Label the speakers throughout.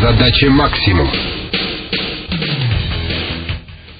Speaker 1: Задача максимум.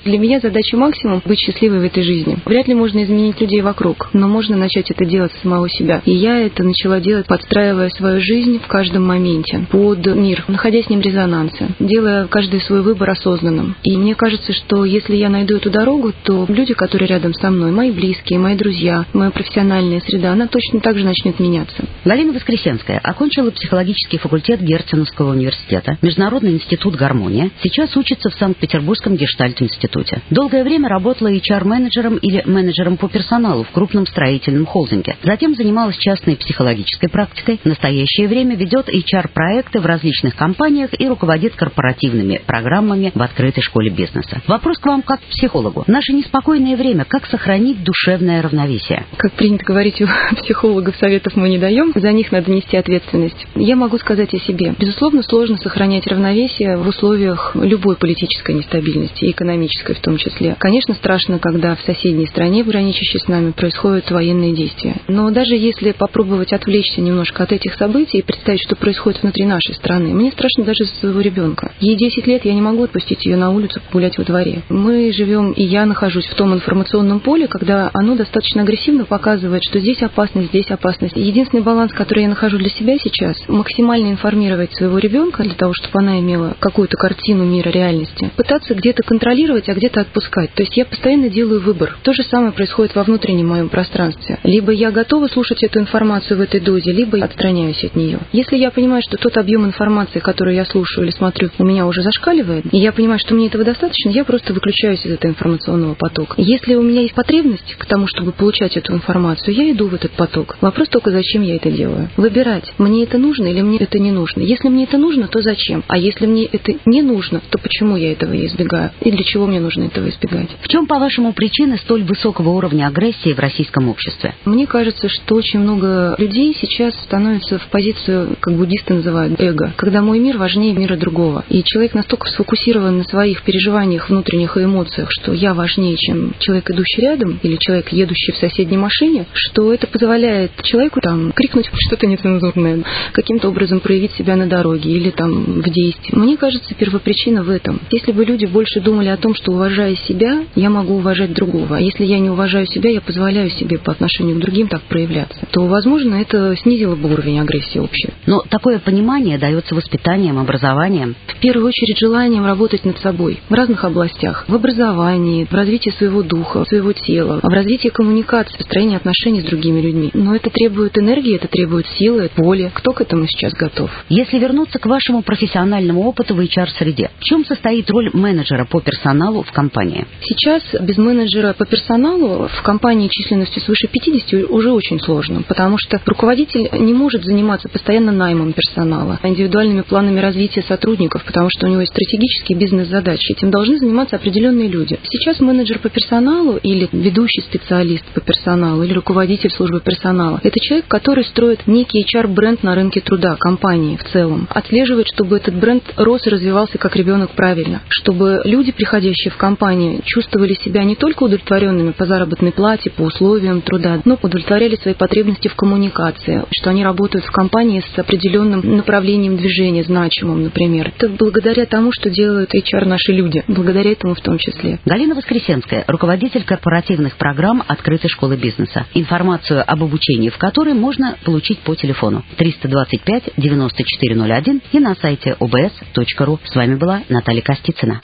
Speaker 2: Для меня задача максимум – быть счастливой в этой жизни. Вряд ли можно изменить людей вокруг, но можно начать это делать с самого себя. И я это начала делать, подстраивая свою жизнь в каждом моменте под мир, находясь с ним в резонансе, делая каждый свой выбор осознанным. И мне кажется, что если я найду эту дорогу, то люди, которые рядом со мной, мои близкие, мои друзья, моя профессиональная среда, она точно так же начнет меняться.
Speaker 3: Галина Воскресенская окончила психологический факультет Герценовского университета, Международный институт «Гармония», сейчас учится в Санкт-Петербургском гештальт-институте институте. Долгое время работала HR-менеджером или менеджером по персоналу в крупном строительном холдинге. Затем занималась частной психологической практикой. В настоящее время ведет HR-проекты в различных компаниях и руководит корпоративными программами в открытой школе бизнеса. Вопрос к вам как к психологу. В наше неспокойное время как сохранить душевное равновесие?
Speaker 2: Как принято говорить, у психологов советов мы не даем, за них надо нести ответственность. Я могу сказать о себе. Безусловно, сложно сохранять равновесие в условиях любой политической нестабильности и экономической экономической в том числе. Конечно, страшно, когда в соседней стране, граничащей с нами, происходят военные действия. Но даже если попробовать отвлечься немножко от этих событий и представить, что происходит внутри нашей страны, мне страшно даже за своего ребенка. Ей 10 лет, я не могу отпустить ее на улицу погулять во дворе. Мы живем, и я нахожусь в том информационном поле, когда оно достаточно агрессивно показывает, что здесь опасность, здесь опасность. Единственный баланс, который я нахожу для себя сейчас, максимально информировать своего ребенка для того, чтобы она имела какую-то картину мира реальности, пытаться где-то контролировать, а где-то отпускать. То есть я постоянно делаю выбор. То же самое происходит во внутреннем моем пространстве. Либо я готова слушать эту информацию в этой дозе, либо отстраняюсь от нее. Если я понимаю, что тот объем информации, который я слушаю или смотрю, у меня уже зашкаливает, и я понимаю, что мне этого достаточно, я просто выключаюсь из этого информационного потока. Если у меня есть потребность к тому, чтобы получать эту информацию, я иду в этот поток. Вопрос только, зачем я это делаю. Выбирать, мне это нужно или мне это не нужно. Если мне это нужно, то зачем? А если мне это не нужно, то почему я этого избегаю? И для чего мне нужно нужно этого избегать.
Speaker 3: В чем, по-вашему, причина столь высокого уровня агрессии в российском обществе?
Speaker 2: Мне кажется, что очень много людей сейчас становятся в позицию, как буддисты называют, эго, когда мой мир важнее мира другого. И человек настолько сфокусирован на своих переживаниях внутренних и эмоциях, что я важнее, чем человек, идущий рядом, или человек, едущий в соседней машине, что это позволяет человеку там крикнуть что-то нецензурное, каким-то образом проявить себя на дороге или там в действии. Мне кажется, первопричина в этом. Если бы люди больше думали о том, что уважая себя, я могу уважать другого. А если я не уважаю себя, я позволяю себе по отношению к другим так проявляться, то, возможно, это снизило бы уровень агрессии общей.
Speaker 3: Но такое понимание дается воспитанием, образованием.
Speaker 2: В первую очередь желанием работать над собой в разных областях. В образовании, в развитии своего духа, своего тела, в развитии коммуникации, построении отношений с другими людьми. Но это требует энергии, это требует силы, воли. Кто к этому сейчас готов?
Speaker 3: Если вернуться к вашему профессиональному опыту в HR-среде, в чем состоит роль менеджера по персоналу в компании?
Speaker 2: Сейчас без менеджера по персоналу в компании численностью свыше 50 уже очень сложно, потому что руководитель не может заниматься постоянно наймом персонала, индивидуальными планами развития сотрудников, потому что у него есть стратегические бизнес-задачи. Этим должны заниматься определенные люди. Сейчас менеджер по персоналу или ведущий специалист по персоналу или руководитель службы персонала – это человек, который строит некий HR-бренд на рынке труда компании в целом, отслеживает, чтобы этот бренд рос и развивался как ребенок правильно, чтобы люди, приходящие в компании чувствовали себя не только удовлетворенными по заработной плате, по условиям труда, но удовлетворяли свои потребности в коммуникации, что они работают в компании с определенным направлением движения, значимым, например. Это благодаря тому, что делают HR наши люди, благодаря этому в том числе.
Speaker 3: Галина Воскресенская, руководитель корпоративных программ открытой школы бизнеса. Информацию об обучении в которой можно получить по телефону 325 9401 и на сайте obs.ru. С вами была Наталья Костицына.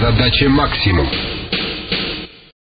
Speaker 1: Задача максимум.